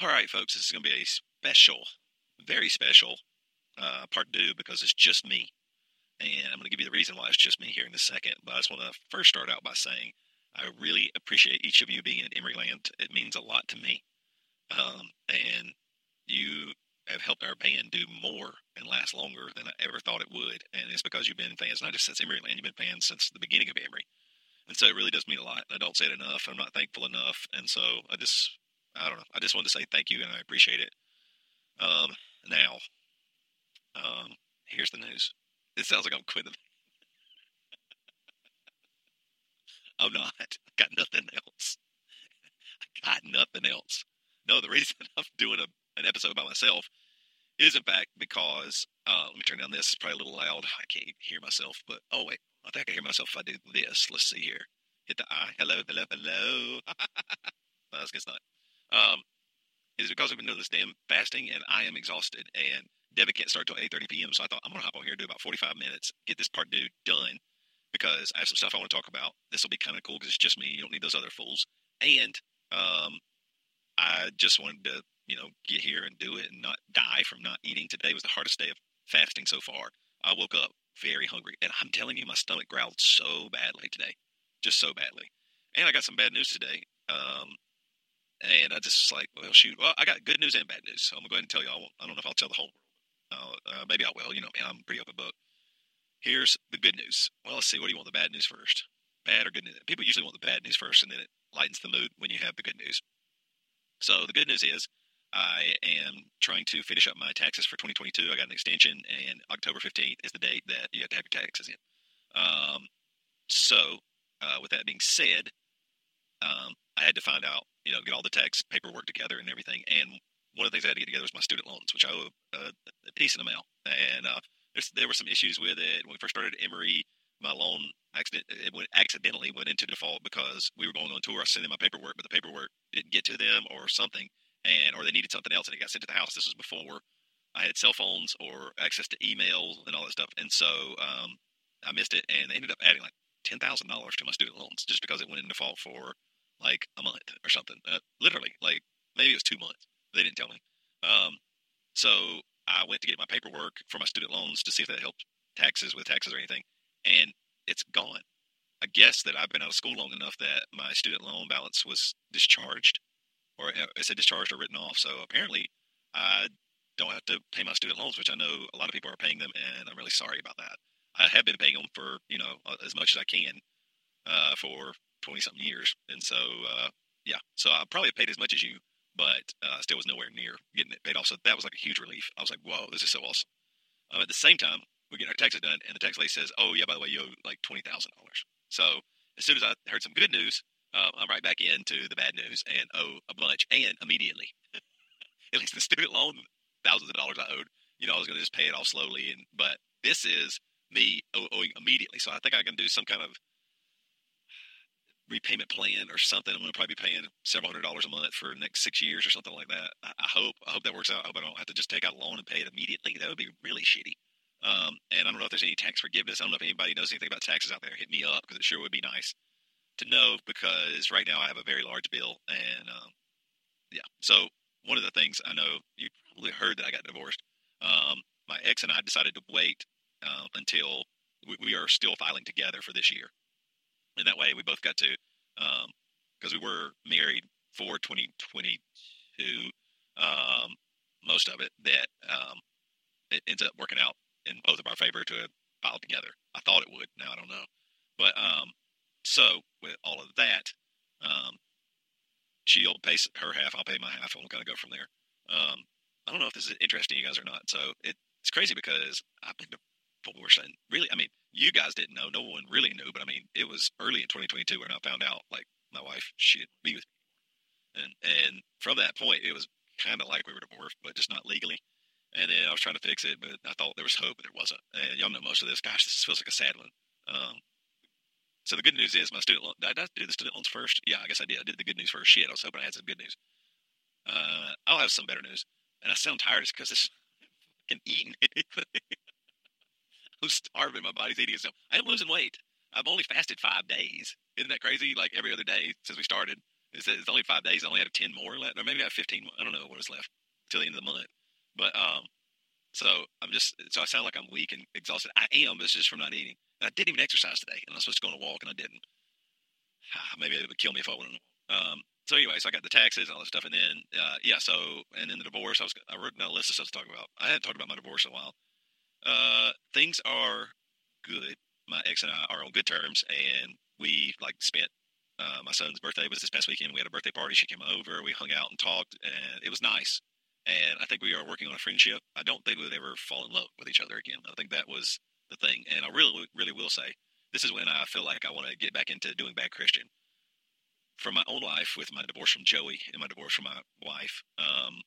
All right, folks, this is going to be a special, very special uh, part two because it's just me. And I'm going to give you the reason why it's just me here in a second. But I just want to first start out by saying I really appreciate each of you being in Emeryland. It means a lot to me. Um, and you have helped our band do more and last longer than I ever thought it would. And it's because you've been fans, not just since Emeryland, you've been fans since the beginning of Emery. And so it really does mean a lot. I don't say it enough. I'm not thankful enough. And so I just, I don't know. I just wanted to say thank you and I appreciate it. Um, now, um, here's the news. It sounds like I'm quitting. I'm not. I got nothing else. I got nothing else. No, the reason I'm doing a, an episode by myself is, in fact, because uh, let me turn down this. It's probably a little loud. I can't hear myself, but oh wait, I think I can hear myself if I do this. Let's see here. Hit the I. Hello, hello, hello. no, I guess not. Um, is because I've been doing this damn fasting and I am exhausted and Devin can't start till 8:30 p.m. So I thought I'm gonna hop on here and do about 45 minutes, get this part due done because I have some stuff I want to talk about. This will be kind of cool because it's just me. You don't need those other fools. And um, I just wanted to, you know, get here and do it and not die from not eating. Today was the hardest day of fasting so far. I woke up very hungry, and I'm telling you, my stomach growled so badly today, just so badly. And I got some bad news today. Um, and I just like, well, shoot. Well, I got good news and bad news, so I'm gonna go ahead and tell you. I, I don't know if I'll tell the whole world. Uh, uh, maybe I will. You know, I'm pretty open book. Here's the good news. Well, let's see. What do you want? The bad news first? Bad or good news? People usually want the bad news first, and then it lightens the mood when you have the good news. So the good news is I am trying to finish up my taxes for 2022. I got an extension, and October 15th is the date that you have to have your taxes in. Um, so, uh, with that being said, um, I had to find out, you know, get all the tax paperwork together and everything. And one of the things I had to get together was my student loans, which I owe a, a decent amount. And uh, there were some issues with it when we first started Emery. My loan accident it went, accidentally went into default because we were going on tour. I sent in my paperwork, but the paperwork didn't get to them or something and or they needed something else and it got sent to the house. This was before I had cell phones or access to emails and all that stuff, and so um, I missed it, and they ended up adding like ten thousand dollars to my student loans just because it went in default for like a month or something. Uh, literally, like maybe it was two months. They didn't tell me. Um, so I went to get my paperwork for my student loans to see if that helped taxes with taxes or anything, and it's gone. I guess that I've been out of school long enough that my student loan balance was discharged or uh, said discharged or written off. So apparently, I don't have to pay my student loans, which I know a lot of people are paying them, and I'm really sorry about that. I have been paying them for you know as much as I can uh, for twenty something years, and so uh, yeah, so I probably paid as much as you, but uh, still was nowhere near getting it paid off. So that was like a huge relief. I was like, whoa, this is so awesome. Uh, at the same time, we get our taxes done, and the tax lady says, oh yeah, by the way, you owe like twenty thousand dollars. So as soon as I heard some good news, uh, I'm right back into the bad news and owe a bunch and immediately. At least the student loan, thousands of dollars I owed. You know, I was going to just pay it off slowly, and but this is me owing immediately. So I think I can do some kind of repayment plan or something. I'm going to probably be paying several hundred dollars a month for the next six years or something like that. I, hope. I hope that works out. I hope I don't have to just take out a loan and pay it immediately. That would be really shitty. Um, and I don't know if there's any tax forgiveness. I don't know if anybody knows anything about taxes out there. Hit me up because it sure would be nice to know because right now I have a very large bill, and um, yeah. So one of the things I know you probably heard that I got divorced. Um, my ex and I decided to wait uh, until we, we, are still filing together for this year, and that way we both got to because um, we were married for 2022. Um, most of it that um, it ends up working out in both of our favor to file together. I thought it would. Now I don't know, but um, so with all of that, um, she'll pay her half, I'll pay my half, and we'll kind of go from there. I don't know if this is interesting to you guys or not. So it, it's crazy because I've been divorced, and really, I mean, you guys didn't know, no one really knew, but I mean, it was early in 2022 when I found out like my wife she would be with me, and and from that point, it was kind of like we were divorced, but just not legally. And then I was trying to fix it, but I thought there was hope, but there wasn't. And y'all know most of this. Gosh, this feels like a sad one. Um, so the good news is my student loan. Did I do the student loans first? Yeah, I guess I did. I did the good news first. Shit, I was hoping I had some good news. Uh, I'll have some better news. And I sound tired because it's fucking eating. I'm starving. My body's eating itself. I am losing weight. I've only fasted five days. Isn't that crazy? Like every other day since we started. It's, it's only five days. I only have ten more left, or maybe I have fifteen. I don't know what is left till the end of the month. But um, so I'm just so I sound like I'm weak and exhausted. I am. It's just from not eating. I didn't even exercise today, and I was supposed to go on a walk, and I didn't. Maybe it would kill me if I went on. Um, so anyway, so I got the taxes and all that stuff, and then uh, yeah, so and then the divorce. I was I wrote down a list of stuff to talk about. I hadn't talked about my divorce in a while. Uh, things are good. My ex and I are on good terms, and we like spent. Uh, my son's birthday was this past weekend. We had a birthday party. She came over. We hung out and talked, and it was nice. And I think we are working on a friendship. I don't think we would ever fall in love with each other again. I think that was the thing. And I really, really will say, this is when I feel like I want to get back into doing bad Christian. From my own life, with my divorce from Joey and my divorce from my wife, um,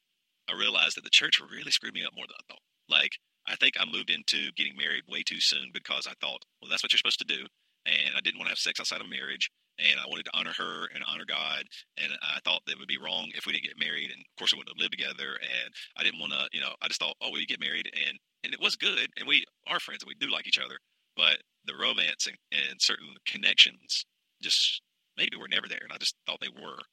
I realized that the church really screwed me up more than I thought. Like, I think I moved into getting married way too soon because I thought, well, that's what you're supposed to do. And I didn't want to have sex outside of marriage. And I wanted to honor her and honor God. And I thought that it would be wrong if we didn't get married. And of course, we wouldn't have lived together. And I didn't want to, you know, I just thought, oh, we get married. And, and it was good. And we are friends and we do like each other. But the romance and, and certain connections just maybe were never there. And I just thought they were.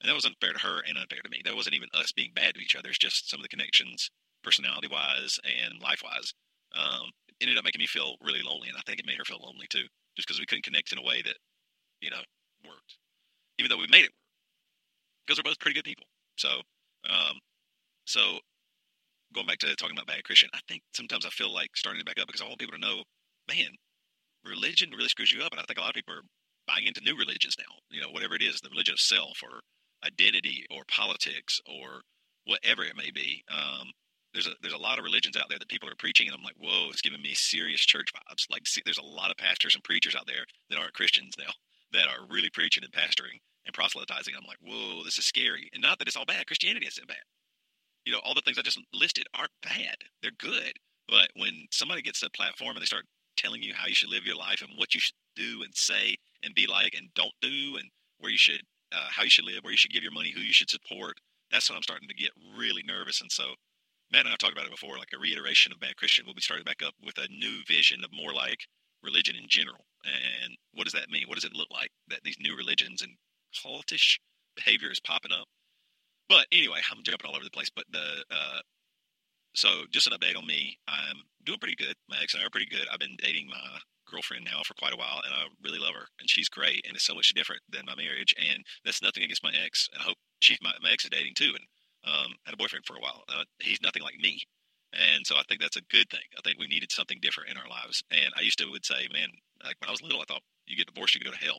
And that was unfair to her and unfair to me. That wasn't even us being bad to each other. It's just some of the connections personality wise and life wise, um, ended up making me feel really lonely. And I think it made her feel lonely too, just because we couldn't connect in a way that, you know, worked, even though we made it work because we're both pretty good people. So, um, so going back to talking about bad Christian, I think sometimes I feel like starting to back up because I want people to know, man, religion really screws you up. And I think a lot of people are buying into new religions now, you know, whatever it is, the religion of self or identity or politics or whatever it may be. Um, there's a there's a lot of religions out there that people are preaching, and I'm like, whoa, it's giving me serious church vibes. Like, see, there's a lot of pastors and preachers out there that aren't Christians now that are really preaching and pastoring and proselytizing. I'm like, whoa, this is scary. And not that it's all bad. Christianity isn't bad. You know, all the things I just listed aren't bad. They're good. But when somebody gets a platform and they start telling you how you should live your life and what you should do and say and be like and don't do and where you should, uh, how you should live, where you should give your money, who you should support, that's when I'm starting to get really nervous. And so Matt and I've talked about it before, like a reiteration of Bad Christian. We'll be starting back up with a new vision of more like religion in general. And what does that mean? What does it look like that these new religions and cultish behavior is popping up? But anyway, I'm jumping all over the place. But the uh, so just an update on me. I'm doing pretty good. My ex and I are pretty good. I've been dating my girlfriend now for quite a while, and I really love her, and she's great, and it's so much different than my marriage. And that's nothing against my ex. And I hope she's my, my ex is dating too, and um, had a boyfriend for a while. Uh, he's nothing like me. And so I think that's a good thing. I think we needed something different in our lives. And I used to would say, man, like when I was little, I thought you get divorced, you go to hell.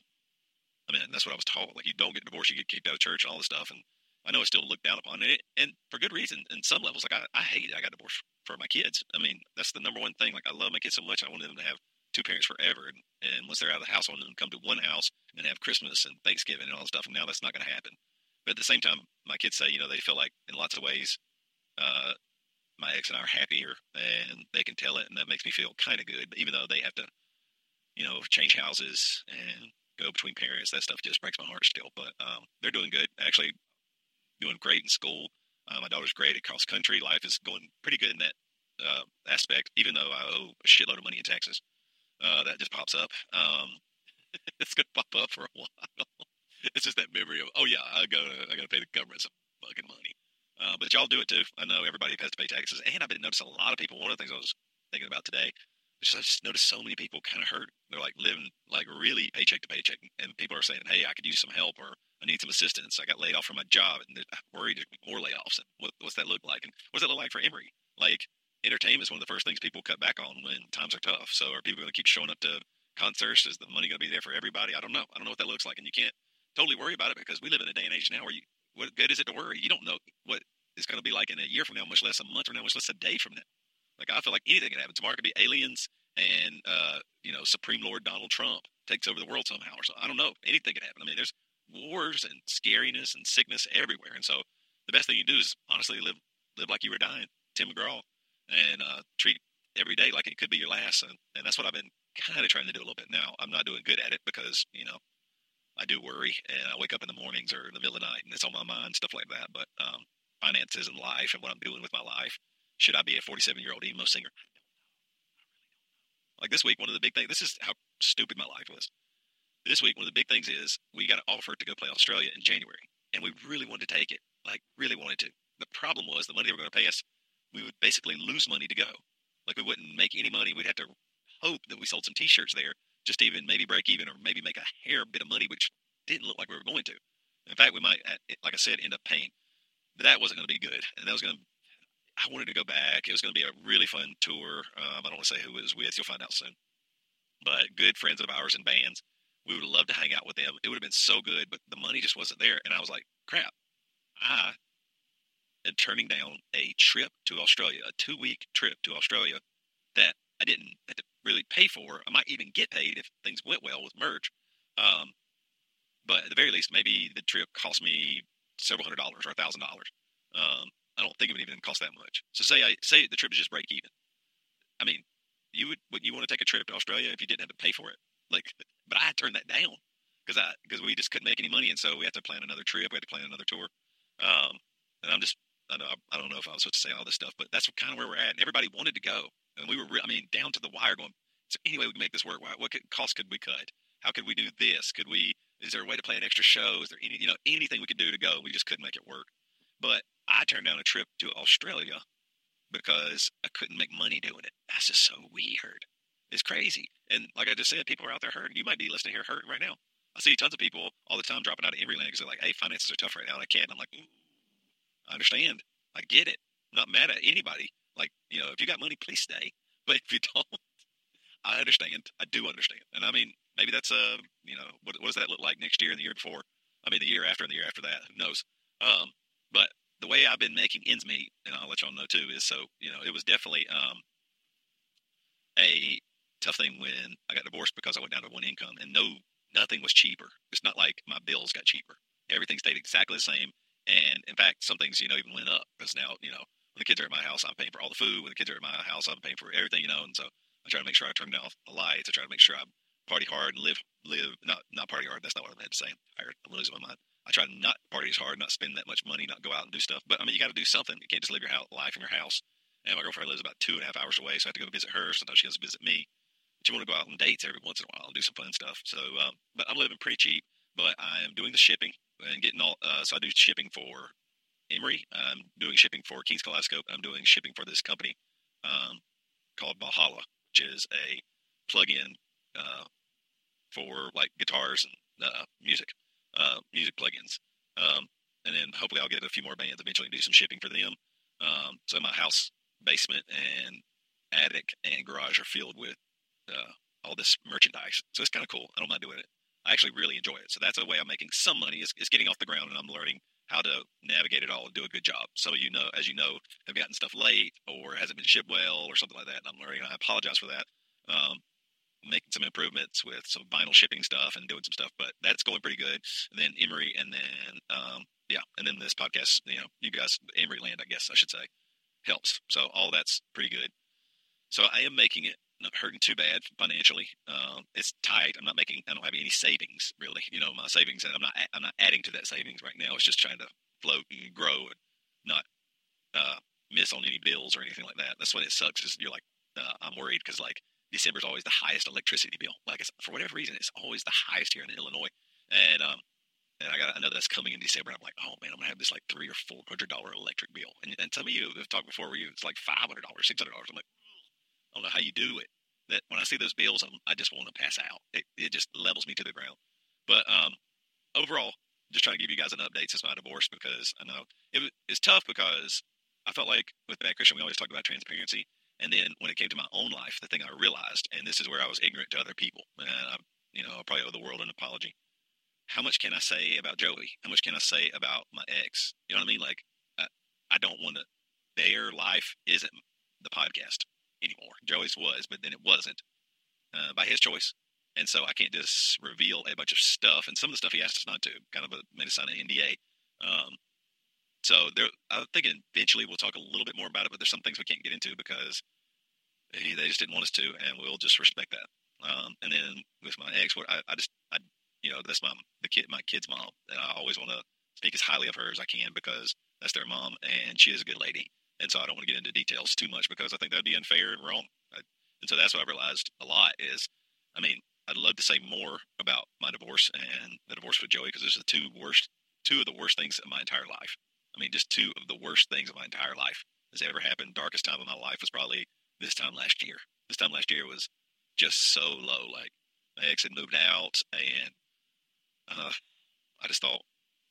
I mean, that's what I was taught. Like you don't get divorced, you get kicked out of church and all this stuff. And I know it's still looked down upon it, and for good reason. In some levels, like I, I hate I got divorced for my kids. I mean, that's the number one thing. Like I love my kids so much, I wanted them to have two parents forever. And, and once they're out of the house, I want them to come to one house and have Christmas and Thanksgiving and all this stuff. And now that's not going to happen. But at the same time, my kids say, you know, they feel like in lots of ways, uh, my ex and I are happier, and they can tell it, and that makes me feel kind of good. Even though they have to, you know, change houses and go between parents, that stuff just breaks my heart still. But um, they're doing good, actually, doing great in school. Uh, my daughter's great at cross country. Life is going pretty good in that uh, aspect, even though I owe a shitload of money in taxes. Uh, that just pops up. Um, it's going to pop up for a while it's just that memory of, oh yeah, I gotta, I gotta pay the government some fucking money. Uh, but y'all do it too. I know everybody has to pay taxes, and I've been noticing a lot of people. One of the things I was thinking about today, is I just noticed so many people kind of hurt. They're like living like really paycheck to paycheck, and people are saying, "Hey, I could use some help," or "I need some assistance. I got laid off from my job, and I'm worried more layoffs." And what, what's that look like? And what's that look like for Emery? Like entertainment is one of the first things people cut back on when times are tough. So are people going to keep showing up to concerts? Is the money going to be there for everybody? I don't know. I don't know what that looks like, and you can't totally worry about it because we live in a day and age now where you, what good is it to worry? You don't know what it's going to be like in a year from now, much less a month from now, much less a day from now. Like I feel like anything can happen tomorrow. Could be aliens and uh, you know Supreme Lord Donald Trump takes over the world somehow or so. I don't know. Anything can happen. I mean, there's wars and scariness and sickness everywhere. And so the best thing you do is honestly live live like you were dying, Tim McGraw, and uh, treat every day like it could be your last. And, and that's what I've been kind of trying to do a little bit now. I'm not doing good at it because you know I do worry, and I wake up in the mornings or in the middle of the night, and it's on my mind, stuff like that. But um, finances and life and what I'm doing with my life. Should I be a 47 year old emo singer? Like this week, one of the big things. This is how stupid my life was. this week, one of the big things is we got an offer to go play Australia in January, and we really wanted to take it, like really wanted to. The problem was the money they were going to pay us, we would basically lose money to go. Like we wouldn't make any money. We'd have to hope that we sold some T-shirts there, just even maybe break even or maybe make a hair bit of money, which didn't look like we were going to. In fact, we might, like I said, end up paying. But that wasn't going to be good, and that was going to. I wanted to go back. It was going to be a really fun tour. Um, I don't want to say who it was with. You'll find out soon. But good friends of ours and bands we would loved to hang out with them. It would have been so good, but the money just wasn't there. And I was like, crap, I am turning down a trip to Australia, a two week trip to Australia that I didn't really pay for. I might even get paid if things went well with merch. Um, but at the very least, maybe the trip cost me several hundred dollars or a thousand dollars. Um, I don't think it would even cost that much. So say I say the trip is just break even. I mean, you would would you want to take a trip to Australia if you didn't have to pay for it? Like, but I turned that down because I because we just couldn't make any money, and so we had to plan another trip. We had to plan another tour. Um, and I'm just I know I don't know if I was supposed to say all this stuff, but that's kind of where we're at. And everybody wanted to go, and we were I mean down to the wire going. So anyway, we can make this work. What could, cost could we cut? How could we do this? Could we? Is there a way to play an extra show? Is there any you know anything we could do to go? We just couldn't make it work. But I turned down a trip to Australia because I couldn't make money doing it. That's just so weird. It's crazy. And like I just said, people are out there hurting. You might be listening here hurting right now. I see tons of people all the time dropping out of Emeryland because they're like, hey, finances are tough right now and I can't. And I'm like, I understand. I get it. I'm not mad at anybody. Like, you know, if you got money, please stay. But if you don't, I understand. I do understand. And I mean, maybe that's, a, you know, what, what does that look like next year and the year before? I mean, the year after and the year after that. Who knows? Um, but the way I've been making ends meet, and I'll let y'all know too, is so, you know, it was definitely um, a tough thing when I got divorced because I went down to one income and no, nothing was cheaper. It's not like my bills got cheaper. Everything stayed exactly the same. And in fact, some things, you know, even went up because now, you know, when the kids are at my house, I'm paying for all the food. When the kids are at my house, I'm paying for everything, you know. And so I try to make sure I turn off the lights. I try to make sure I party hard and live, live, not, not party hard. That's not what I meant to say. I'm losing my mind. I try to not party as hard, not spend that much money, not go out and do stuff. But I mean, you got to do something. You can't just live your house, life in your house. And my girlfriend lives about two and a half hours away, so I have to go visit her. Sometimes she has to visit me you want to go out on dates every once in a while and do some fun stuff. So, um, but I'm living pretty cheap. But I am doing the shipping and getting all. Uh, so I do shipping for Emery. I'm doing shipping for King's Kaleidoscope. I'm doing shipping for this company um, called Valhalla, which is a plug-in uh, for like guitars and uh, music, uh, music plugins. Um, and then hopefully I'll get a few more bands eventually do some shipping for them. Um, so my house basement and attic and garage are filled with uh, all this merchandise. So it's kind of cool. I don't mind doing it. I actually really enjoy it. So that's a way I'm making some money is, is getting off the ground and I'm learning how to navigate it all and do a good job. Some of you know, as you know, have gotten stuff late or hasn't been shipped well or something like that. And I'm learning. I apologize for that. Um, making some improvements with some vinyl shipping stuff and doing some stuff, but that's going pretty good. And then Emery, and then um, yeah, and then this podcast, you know, you guys, Emery Land, I guess I should say, helps. So all that's pretty good. So I am making it not hurting too bad financially. Um, it's tight. I'm not making. I don't have any savings really. You know, my savings. And I'm not. I'm not adding to that savings right now. It's just trying to float and grow and not uh, miss on any bills or anything like that. That's what it sucks. Is you're like, uh, I'm worried because like December is always the highest electricity bill. Like for whatever reason, it's always the highest here in Illinois. And um, and I got I know that's coming in December. I'm like, oh man, I'm gonna have this like three or four hundred dollar electric bill. And, and some of you have talked before where you it's like five hundred dollars, six hundred dollars. I'm like, I don't know how you do it. That when I see those bills, I'm, i just want to pass out. It, it just levels me to the ground. But um, overall, just trying to give you guys an update since my divorce because I know it, it's tough because I felt like with Bad Christian, we always talk about transparency. And then when it came to my own life, the thing I realized, and this is where I was ignorant to other people, and I, you know, I probably owe the world an apology. How much can I say about Joey? How much can I say about my ex? You know what I mean? Like, I, I don't want to. Their life isn't the podcast anymore. Joey's was, but then it wasn't uh, by his choice. And so I can't just reveal a bunch of stuff. And some of the stuff he asked us not to, kind of a, made us sign an NDA. Um, so there, I think eventually we'll talk a little bit more about it, but there's some things we can't get into because he, they just didn't want us to, and we'll just respect that. Um, and then with my ex, I, I just, I, you know, that's my the kid, my kid's mom, and I always want to speak as highly of her as I can because that's their mom, and she is a good lady. And so I don't want to get into details too much because I think that'd be unfair and wrong. I, and so that's what I realized a lot is, I mean, I'd love to say more about my divorce and the divorce with Joey because those are the two worst, two of the worst things in my entire life. I mean, just two of the worst things of my entire life that's ever happened. Darkest time of my life was probably this time last year. This time last year was just so low. Like my ex had moved out, and uh, I just thought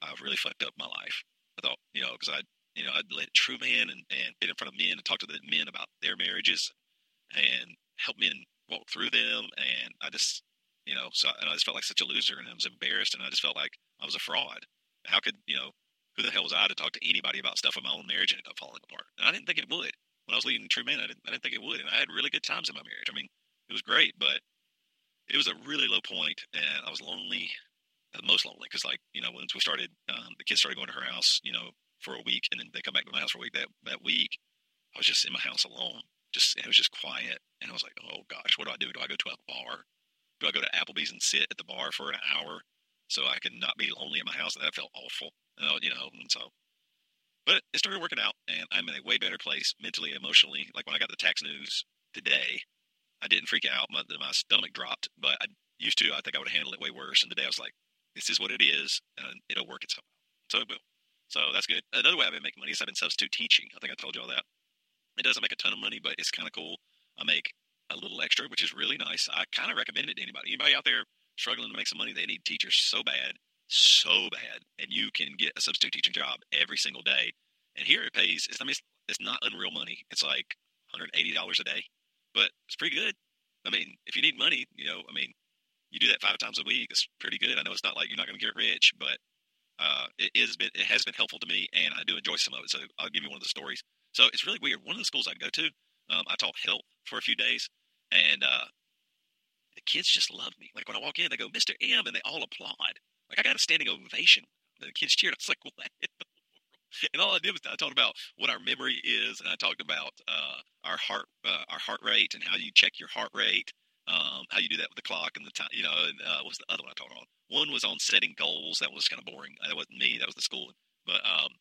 I've really fucked up my life. I thought, you know, because I, you know, I'd let true men and, and get in front of men and talk to the men about their marriages and help men walk through them. And I just, you know, so and I just felt like such a loser and I was embarrassed and I just felt like I was a fraud. How could, you know, who the hell was I to talk to anybody about stuff in my own marriage and it falling apart? And I didn't think it would. When I was leading True Men, I didn't, I didn't think it would. And I had really good times in my marriage. I mean, it was great, but it was a really low point and I was lonely most lonely because like you know once we started um, the kids started going to her house you know for a week and then they come back to my house for a week that that week i was just in my house alone just it was just quiet and i was like oh gosh what do i do do i go to a bar do i go to applebee's and sit at the bar for an hour so i could not be lonely in my house and that felt awful you know and so but it started working out and i'm in a way better place mentally emotionally like when i got the tax news today i didn't freak out my, my stomach dropped but i used to i think i would handle it way worse and today i was like this is what it is, and it'll work itself out. So it will. So that's good. Another way I've been making money is I've been substitute teaching. I think I told you all that. It doesn't make a ton of money, but it's kind of cool. I make a little extra, which is really nice. I kind of recommend it to anybody. Anybody out there struggling to make some money, they need teachers so bad, so bad, and you can get a substitute teaching job every single day. And here it pays. It's, I mean, it's, it's not unreal money. It's like $180 a day, but it's pretty good. I mean, if you need money, you know, I mean, you do that five times a week. It's pretty good. I know it's not like you're not going to get rich, but uh, it is been it has been helpful to me, and I do enjoy some of it. So I'll give you one of the stories. So it's really weird. One of the schools I go to, um, I taught health for a few days, and uh, the kids just love me. Like when I walk in, they go, "Mr. M," and they all applaud. Like I got a standing ovation. The kids cheered. I was like, "What?" and all I did was I talked about what our memory is, and I talked about uh, our heart, uh, our heart rate, and how you check your heart rate, um, how you do that with the clock and the time. You know, and, uh, what's the other one I talked on? One was on setting goals. That was kind of boring. That wasn't me. That was the school. But um,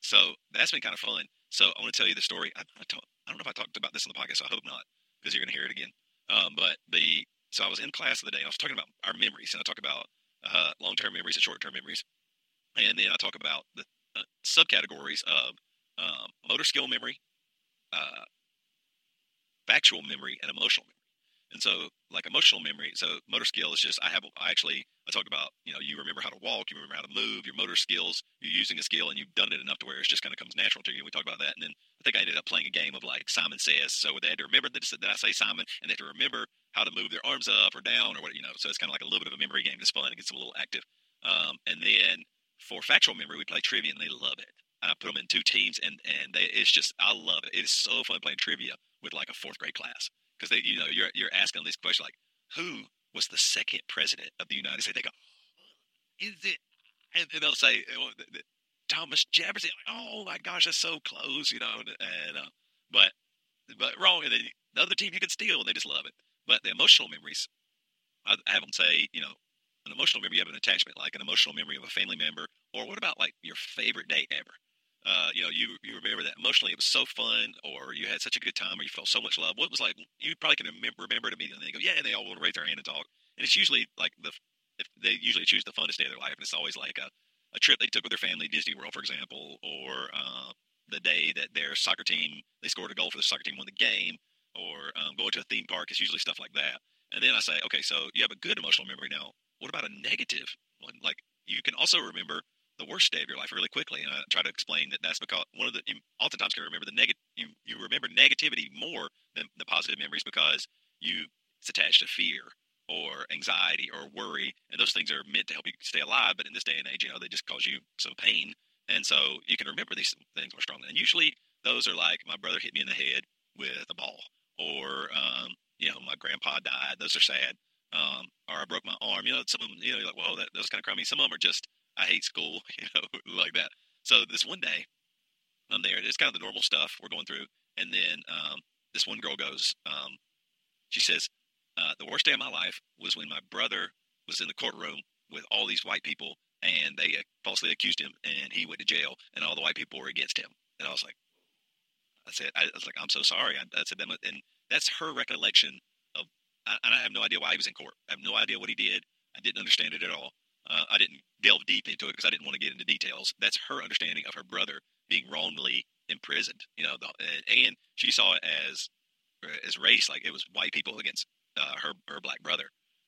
so that's been kind of fun. So I want to tell you the story. I, I, talk, I don't know if I talked about this on the podcast. So I hope not, because you're going to hear it again. Um, but the so I was in class the other day. And I was talking about our memories, and I talk about uh, long-term memories and short-term memories, and then I talk about the uh, subcategories of um, motor skill memory, uh, factual memory, and emotional memory. And so, like emotional memory, so motor skill is just I have I actually I talk about you know you remember how to walk, you remember how to move, your motor skills, you're using a skill, and you've done it enough to where it's just kind of comes natural to you. We talk about that, and then I think I ended up playing a game of like Simon says, so they had to remember that, that I say Simon, and they had to remember how to move their arms up or down or what you know. So it's kind of like a little bit of a memory game. It's fun. It gets a little active. Um, and then for factual memory, we play trivia, and they love it. I put them in two teams, and and they, it's just I love it. It's so fun playing trivia with like a fourth grade class because they, you know, you're you're asking these questions like, who was the second president of the United States? They go, is it? And then they'll say oh, Thomas Jefferson. Oh my gosh, that's so close, you know. And, and uh, but but wrong. And then the other team you can steal, and they just love it. But the emotional memories, I have them say, you know, an emotional memory, you have an attachment, like an emotional memory of a family member, or what about like your favorite day ever? Uh, you know, you you remember that emotionally it was so fun, or you had such a good time, or you felt so much love. What was like? You probably can remember, it immediately. And They go, yeah, and they all will raise their hand and talk. And it's usually like the they usually choose the funnest day of their life, and it's always like a, a trip they took with their family, Disney World, for example, or uh, the day that their soccer team they scored a goal for the soccer team won the game, or um, going to a theme park. It's usually stuff like that. And then I say, okay, so you have a good emotional memory now. What about a negative one? Like you can also remember the worst day of your life really quickly. And I try to explain that that's because one of the you oftentimes can remember the negative. You you remember negativity more than the positive memories because you it's attached to fear or anxiety or worry, and those things are meant to help you stay alive. But in this day and age, you know, they just cause you some pain, and so you can remember these things more strongly. And usually, those are like my brother hit me in the head with a ball, or um, you know, my grandpa died. Those are sad. Um, or I broke my arm. You know, some of them, you know, you're like, whoa, that, that was kind of crummy. Some of them are just I hate school, you know, like that. So this one day, I'm there. It's kind of the normal stuff we're going through, and then um, this one girl goes. Um, she says, uh, "The worst day of my life was when my brother was in the courtroom with all these white people, and they falsely accused him, and he went to jail, and all the white people were against him." And I was like, "I said, I was like, I'm so sorry." I, I said, "And that's her recollection of I, I have no idea why he was in court. I have no idea what he did. I didn't understand it at all. Uh, I didn't delve deep into it because I didn't want to get into details. That's her understanding of her brother being wrongly imprisoned. You know, the, and she saw it as as race, like it was white people against uh, her her black brother.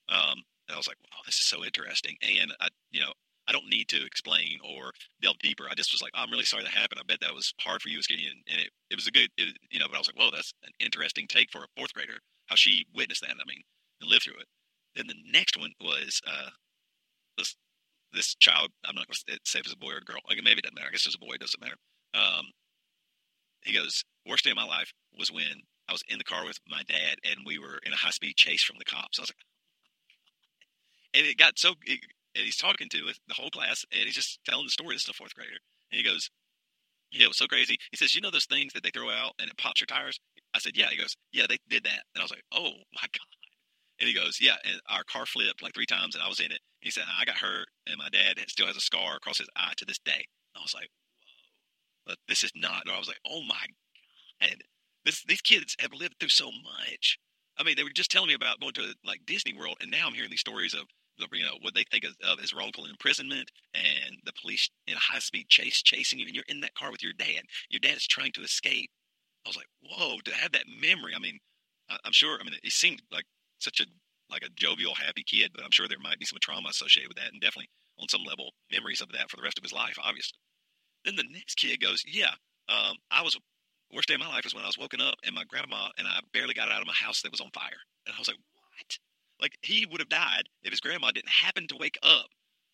Um, I was like, wow, this is so interesting. And I, you know, I don't need to explain or delve deeper. I just was like, I'm really sorry that happened. I bet that was hard for you as Gideon. And it, it was a good, it, you know, but I was like, whoa, that's an interesting take for a fourth grader, how she witnessed that. I mean, and lived through it. Then the next one was uh, this this child. I'm not going to say if it's a boy or a girl. Like maybe it doesn't matter. I guess it's a boy. It doesn't matter. Um, he goes, worst day of my life was when I was in the car with my dad and we were in a high speed chase from the cops. I was like, and it got so. And he's talking to the whole class, and he's just telling the story. This is a fourth grader, and he goes, "Yeah, it was so crazy." He says, "You know those things that they throw out and it pops your tires?" I said, "Yeah." He goes, "Yeah, they did that," and I was like, "Oh my god!" And he goes, "Yeah," and our car flipped like three times, and I was in it. He said, "I got hurt, and my dad still has a scar across his eye to this day." And I was like, "Whoa, but this is not." I was like, "Oh my god!" This, these kids have lived through so much. I mean, they were just telling me about going to like Disney World, and now I'm hearing these stories of you know what they think of, of as wrongful imprisonment and the police in a high speed chase chasing you, and you're in that car with your dad. Your dad is trying to escape. I was like, whoa! To have that memory, I mean, I, I'm sure. I mean, it seemed like such a like a jovial, happy kid, but I'm sure there might be some trauma associated with that, and definitely on some level memories of that for the rest of his life, obviously. Then the next kid goes, yeah, um, I was worst day of my life was when I was woken up and my grandma and I barely got out of my house that was on fire, and I was like, what? Like he would have died if his grandma didn't happen to wake up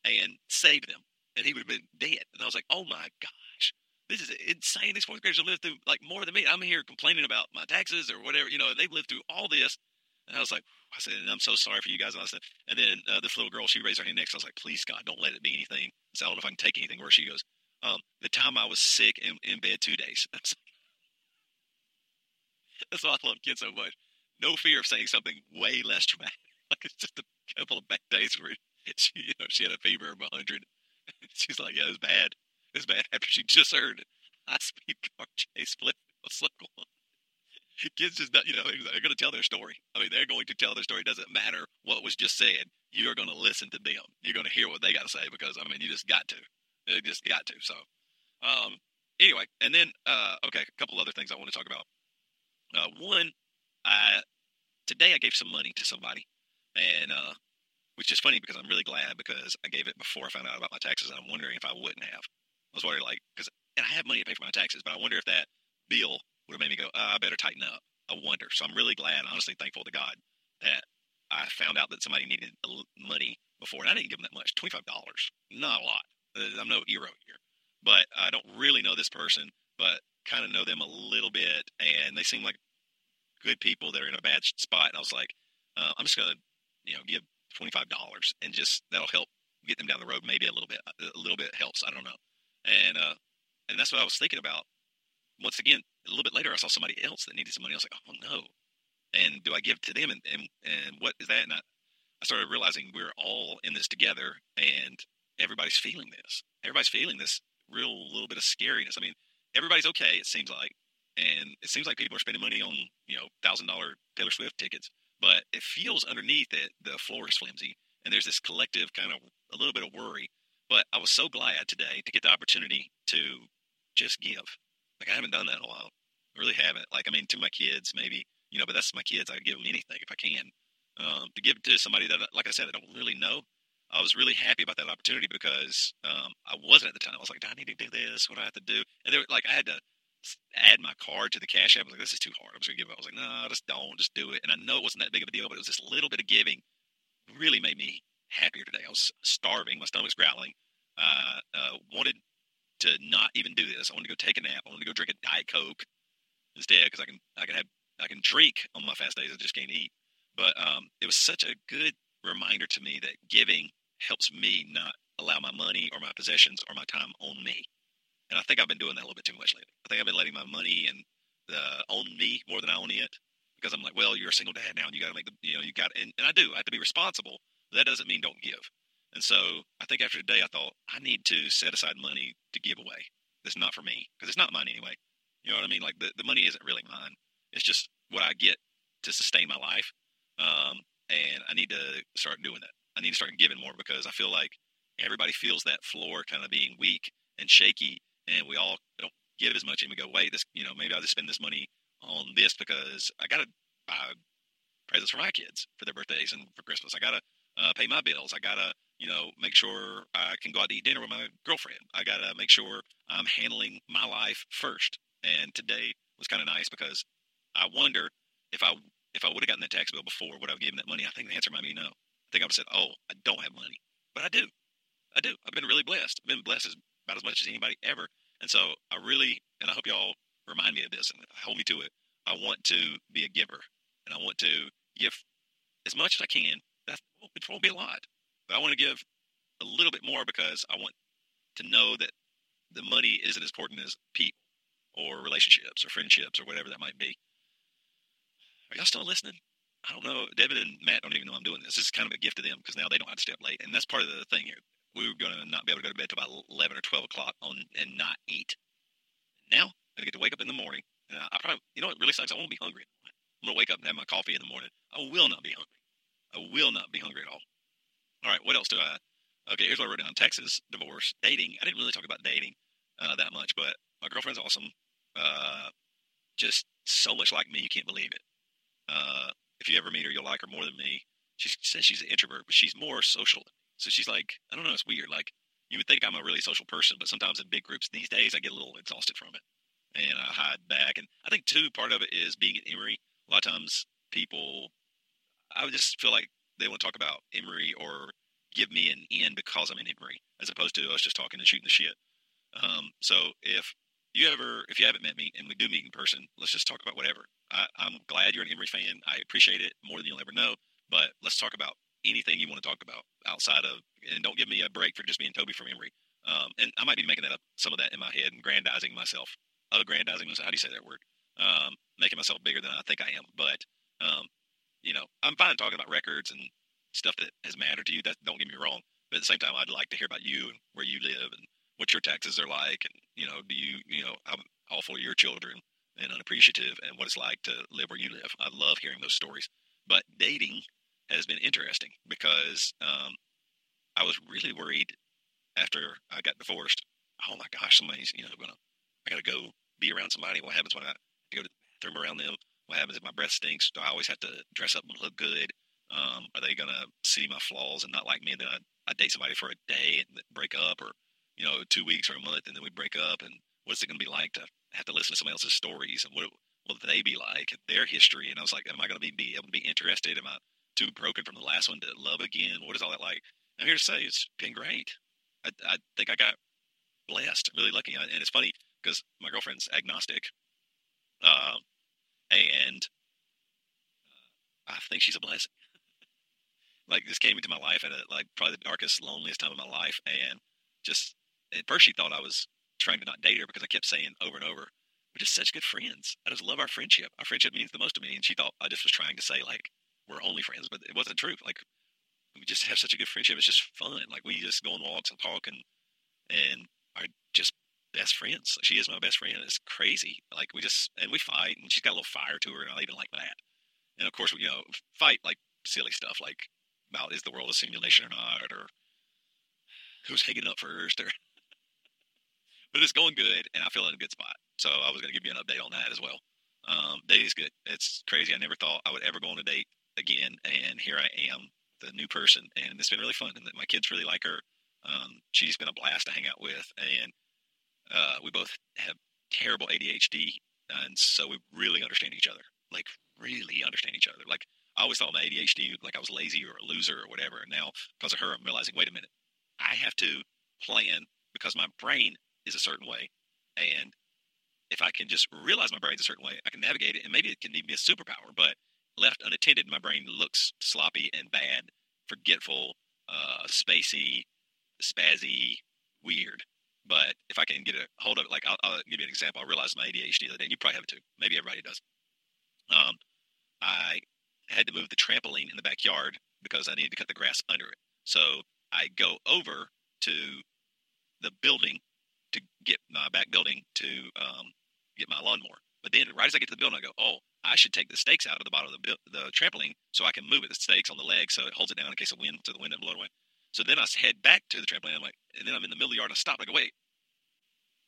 and save them, and he would have been dead. And I was like, oh my gosh, this is insane. These fourth graders have lived through like more than me. I'm here complaining about my taxes or whatever. You know, they've lived through all this. And I was like, I said, I'm so sorry for you guys. And I said, and then uh, this little girl, she raised her hand next. I was like, please God, don't let it be anything. Said, I don't know if I can take anything. Where she goes, um, the time I was sick in, in bed two days. That's why I love kids so much. No fear of saying something way less traumatic. Like it's just a couple of bad days where she, you know, she had a fever of 100. She's like, yeah, it was bad. It was bad after she just heard high speed car chase flip circle. Kids just, you know, they're going to tell their story. I mean, they're going to tell their story. It doesn't matter what was just said. You're going to listen to them. You're going to hear what they got to say because, I mean, you just got to. You just got to. So, um, anyway, and then, uh, okay, a couple other things I want to talk about. Uh, one, I today I gave some money to somebody and uh, which is funny because I'm really glad because I gave it before I found out about my taxes, and I'm wondering if I wouldn't have. I was wondering, like, because and I have money to pay for my taxes, but I wonder if that bill would have made me go, oh, I better tighten up. I wonder. So I'm really glad, honestly, thankful to God that I found out that somebody needed money before, and I didn't give them that much, twenty five dollars, not a lot. Uh, I'm no hero here, but I don't really know this person, but kind of know them a little bit, and they seem like good people that are in a bad spot. And I was like, uh, I'm just gonna you know, give twenty five dollars and just that'll help get them down the road. Maybe a little bit, a little bit helps. I don't know. And uh, and that's what I was thinking about. Once again, a little bit later, I saw somebody else that needed some money. I was like, oh no. And do I give to them? And and, and what is that? And I, I started realizing we're all in this together, and everybody's feeling this. Everybody's feeling this real little bit of scariness. I mean, everybody's okay. It seems like, and it seems like people are spending money on you know thousand dollar Taylor Swift tickets but it feels underneath it the floor is flimsy and there's this collective kind of a little bit of worry but i was so glad today to get the opportunity to just give like i haven't done that in a while I really haven't like i mean to my kids maybe you know but that's my kids i give them anything if i can um, to give to somebody that like i said i don't really know i was really happy about that opportunity because um, i wasn't at the time i was like do i need to do this what do i have to do and they were like i had to add my card to the cash app. I was like, this is too hard. I was going to give up. I was like, no, just don't, just do it. And I know it wasn't that big of a deal, but it was this little bit of giving really made me happier today. I was starving. My stomach was growling. Uh, uh, wanted to not even do this. I wanted to go take a nap. I wanted to go drink a Diet Coke instead because I can, I can have, I can drink on my fast days. I just can't eat. But um, it was such a good reminder to me that giving helps me not allow my money or my possessions or my time on me. And I think I've been doing that a little bit too much lately. I think I've been letting my money and the own me more than I own it because I'm like, well, you're a single dad now and you got to make the, you know, you got, and, and I do, I have to be responsible. That doesn't mean don't give. And so I think after today, I thought I need to set aside money to give away. That's not for me because it's not mine anyway. You know what I mean? Like the, the money isn't really mine. It's just what I get to sustain my life. um, and I need to start doing that. I need to start giving more because I feel like everybody feels that floor kind of being weak and shaky, and we all don't give as much, and we go, wait, this, you know, maybe I'll just spend this money on this because I got to buy presents for my kids for their birthdays and for Christmas. I got to uh, pay my bills. I got to, you know, make sure I can go out to eat dinner with my girlfriend. I got to make sure I'm handling my life first. And today was kind of nice because I wonder if I if I would have gotten that tax bill before, would I have given that money? I think the answer might be no. I think I would have said, "Oh, I don't have money," but I do. I do. I've been really blessed. I've been blessed as, about as much as anybody ever. And so I really, and I hope y'all remind me of this and hold me to it. I want to be a giver, and I want to give as much as I can. That it won't be a lot, but I want to give a little bit more because I want to know that the money isn't as important as people or relationships or friendships or whatever that might be. Are y'all still listening? I don't know. David and Matt don't even know I'm doing this. This is kind of a gift to them because now they don't have to stay up late, and that's part of the thing here. We were going to not be able to go to bed till about eleven or twelve o'clock on and not eat. Now I get to wake up in the morning, and I, I probably, you know, what really sucks. I won't be hungry. I'm gonna wake up and have my coffee in the morning. I will not be hungry. I will not be hungry at all. All right, what else do I? Okay, here's what I wrote down: Texas divorce, dating. I didn't really talk about dating uh, that much, but my girlfriend's awesome. Uh, just so much like me, you can't believe it. Uh, if you ever meet her, you'll like her more than me. She says she's an introvert, but she's more social. So she's like, I don't know, it's weird. Like you would think I'm a really social person, but sometimes in big groups these days, I get a little exhausted from it, and I hide back. And I think too, part of it is being at Emery. A lot of times, people, I would just feel like they want to talk about Emery or give me an in because I'm in Emery, as opposed to us just talking and shooting the shit. Um, so if you ever, if you haven't met me and we do meet in person, let's just talk about whatever. I, am glad you're an Emery fan. I appreciate it more than you'll ever know. But let's talk about anything you want to talk about outside of, and don't give me a break for just being Toby from Emery. Um, and I might be making that up, some of that in my head and grandizing myself. Aggrandizing myself. How do you say that word? Um, making myself bigger than I think I am. But, um, you know, I'm fine talking about records and stuff that has mattered to you. That don't get me wrong. But at the same time, I'd like to hear about you and where you live and what your taxes are like, and you know, do you, you know, I'm for your children and unappreciative and what it's like to live where you live. I love hearing those stories. But dating has been interesting because um, I was really worried after I got divorced. Oh my gosh, somebody's you know gonna I gotta go be around somebody. What happens when I go to the bathroom around them? What happens if my breath stinks? Do I always have to dress up and look good? Um, are they gonna see my flaws and not like me? And then I, I date somebody for a day and break up, or you know, two weeks or a month, and then we break up. And what's it gonna be like to have to listen to somebody else's stories and what will they be like, their history? And I was like, am I gonna be, be able to be interested? Am I too broken from the last one to love again? What is all that like? I'm here to say it's been great. I, I think I got blessed, really lucky. And it's funny because my girlfriend's agnostic, uh, and uh, I think she's a blessing. like this came into my life at a, like probably the darkest, loneliest time of my life, and just at first she thought I was trying to not date her because I kept saying over and over, we're just such good friends. I just love our friendship. Our friendship means the most to me. And she thought I just was trying to say like we're only friends, but it wasn't true. Like we just have such a good friendship. It's just fun. Like we just go on walks and talk and and are just best friends. She is my best friend. It's crazy. Like we just and we fight, and she's got a little fire to her, and I even like that. And of course, we you know fight like silly stuff, like about is the world a simulation or not, or who's hanging up first, or. but it's going good, and I feel in a good spot. So I was going to give you an update on that as well. Um, is good. It's crazy. I never thought I would ever go on a date again, and here I am, the new person, and it's been really fun. And my kids really like her. Um, she's been a blast to hang out with, and uh, we both have terrible ADHD, and so we really understand each other. Like really understand each other. Like I always thought my ADHD, like I was lazy or a loser or whatever. And now because of her, I'm realizing, wait a minute, I have to plan because my brain is a certain way, and if I can just realize my brain's a certain way, I can navigate it, and maybe it can even be a superpower. But left unattended, my brain looks sloppy and bad, forgetful, uh, spacey, spazzy, weird. But if I can get a hold of it, like I'll, I'll give you an example. I realized my ADHD the other day. You probably have it too. Maybe everybody does. Um, I had to move the trampoline in the backyard because I needed to cut the grass under it. So I go over to the building to get my back building to um, get my lawnmower. But then right as I get to the building, I go, oh, I should take the stakes out of the bottom of the, the trampoline so I can move it, the stakes on the leg so it holds it down in case of wind to the wind and blow it away. So then I head back to the trampoline. I'm like, and then I'm in the middle of the yard I stop. I go, wait,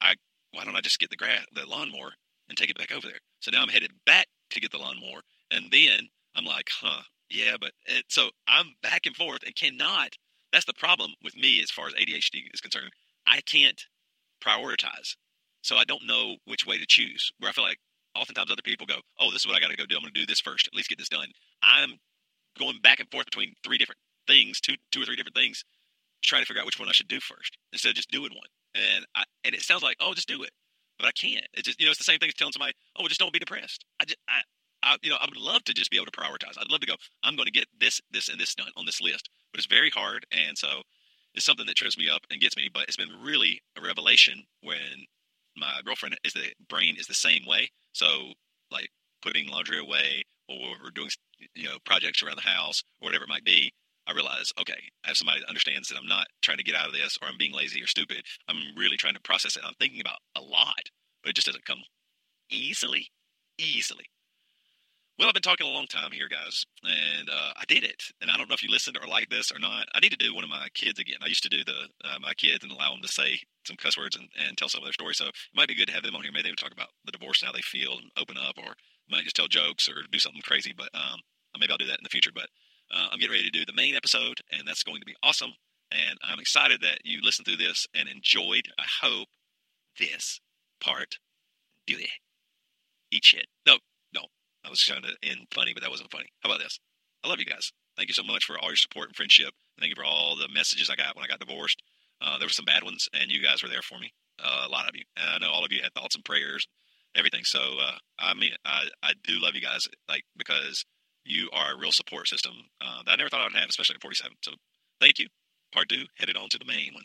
I why don't I just get the grass, the lawnmower and take it back over there? So now I'm headed back to get the lawnmower, and then I'm like, huh, yeah, but it, so I'm back and forth and cannot. That's the problem with me as far as ADHD is concerned. I can't prioritize, so I don't know which way to choose. Where I feel like oftentimes other people go, oh, this is what I got to go do. I'm going to do this first. At least get this done. I'm going back and forth between three different things, two, two or three different things, trying to figure out which one I should do first instead of just doing one. And I, and it sounds like, oh, just do it, but I can't. It's just you know, it's the same thing as telling somebody, oh, just don't be depressed. I just, I, I, you know, I would love to just be able to prioritize. I'd love to go. I'm going to get this, this, and this done on this list, but it's very hard, and so it's something that trips me up and gets me. But it's been really a revelation when my girlfriend is the brain is the same way. So like putting laundry away or doing you know projects around the house or whatever it might be I realize, okay, I have somebody that understands that I'm not trying to get out of this or I'm being lazy or stupid. I'm really trying to process it. I'm thinking about a lot, but it just doesn't come easily, easily. Well, I've been talking a long time here, guys, and uh, I did it. And I don't know if you listened or like this or not. I need to do one of my kids again. I used to do the uh, my kids and allow them to say some cuss words and, and tell some of their stories. So it might be good to have them on here. Maybe they would talk about the divorce and how they feel and open up, or might just tell jokes or do something crazy. But um, maybe I'll do that in the future. But uh, I'm getting ready to do the main episode, and that's going to be awesome. And I'm excited that you listened through this and enjoyed, I hope, this part. Do it. Eat shit. No, no. I was trying to end funny, but that wasn't funny. How about this? I love you guys. Thank you so much for all your support and friendship. Thank you for all the messages I got when I got divorced. Uh, there were some bad ones, and you guys were there for me. Uh, a lot of you. And I know all of you had thoughts and prayers, everything. So uh, I mean, I I do love you guys, like because you are a real support system uh, that I never thought I would have, especially at 47. So thank you. Part two, headed on to the main one.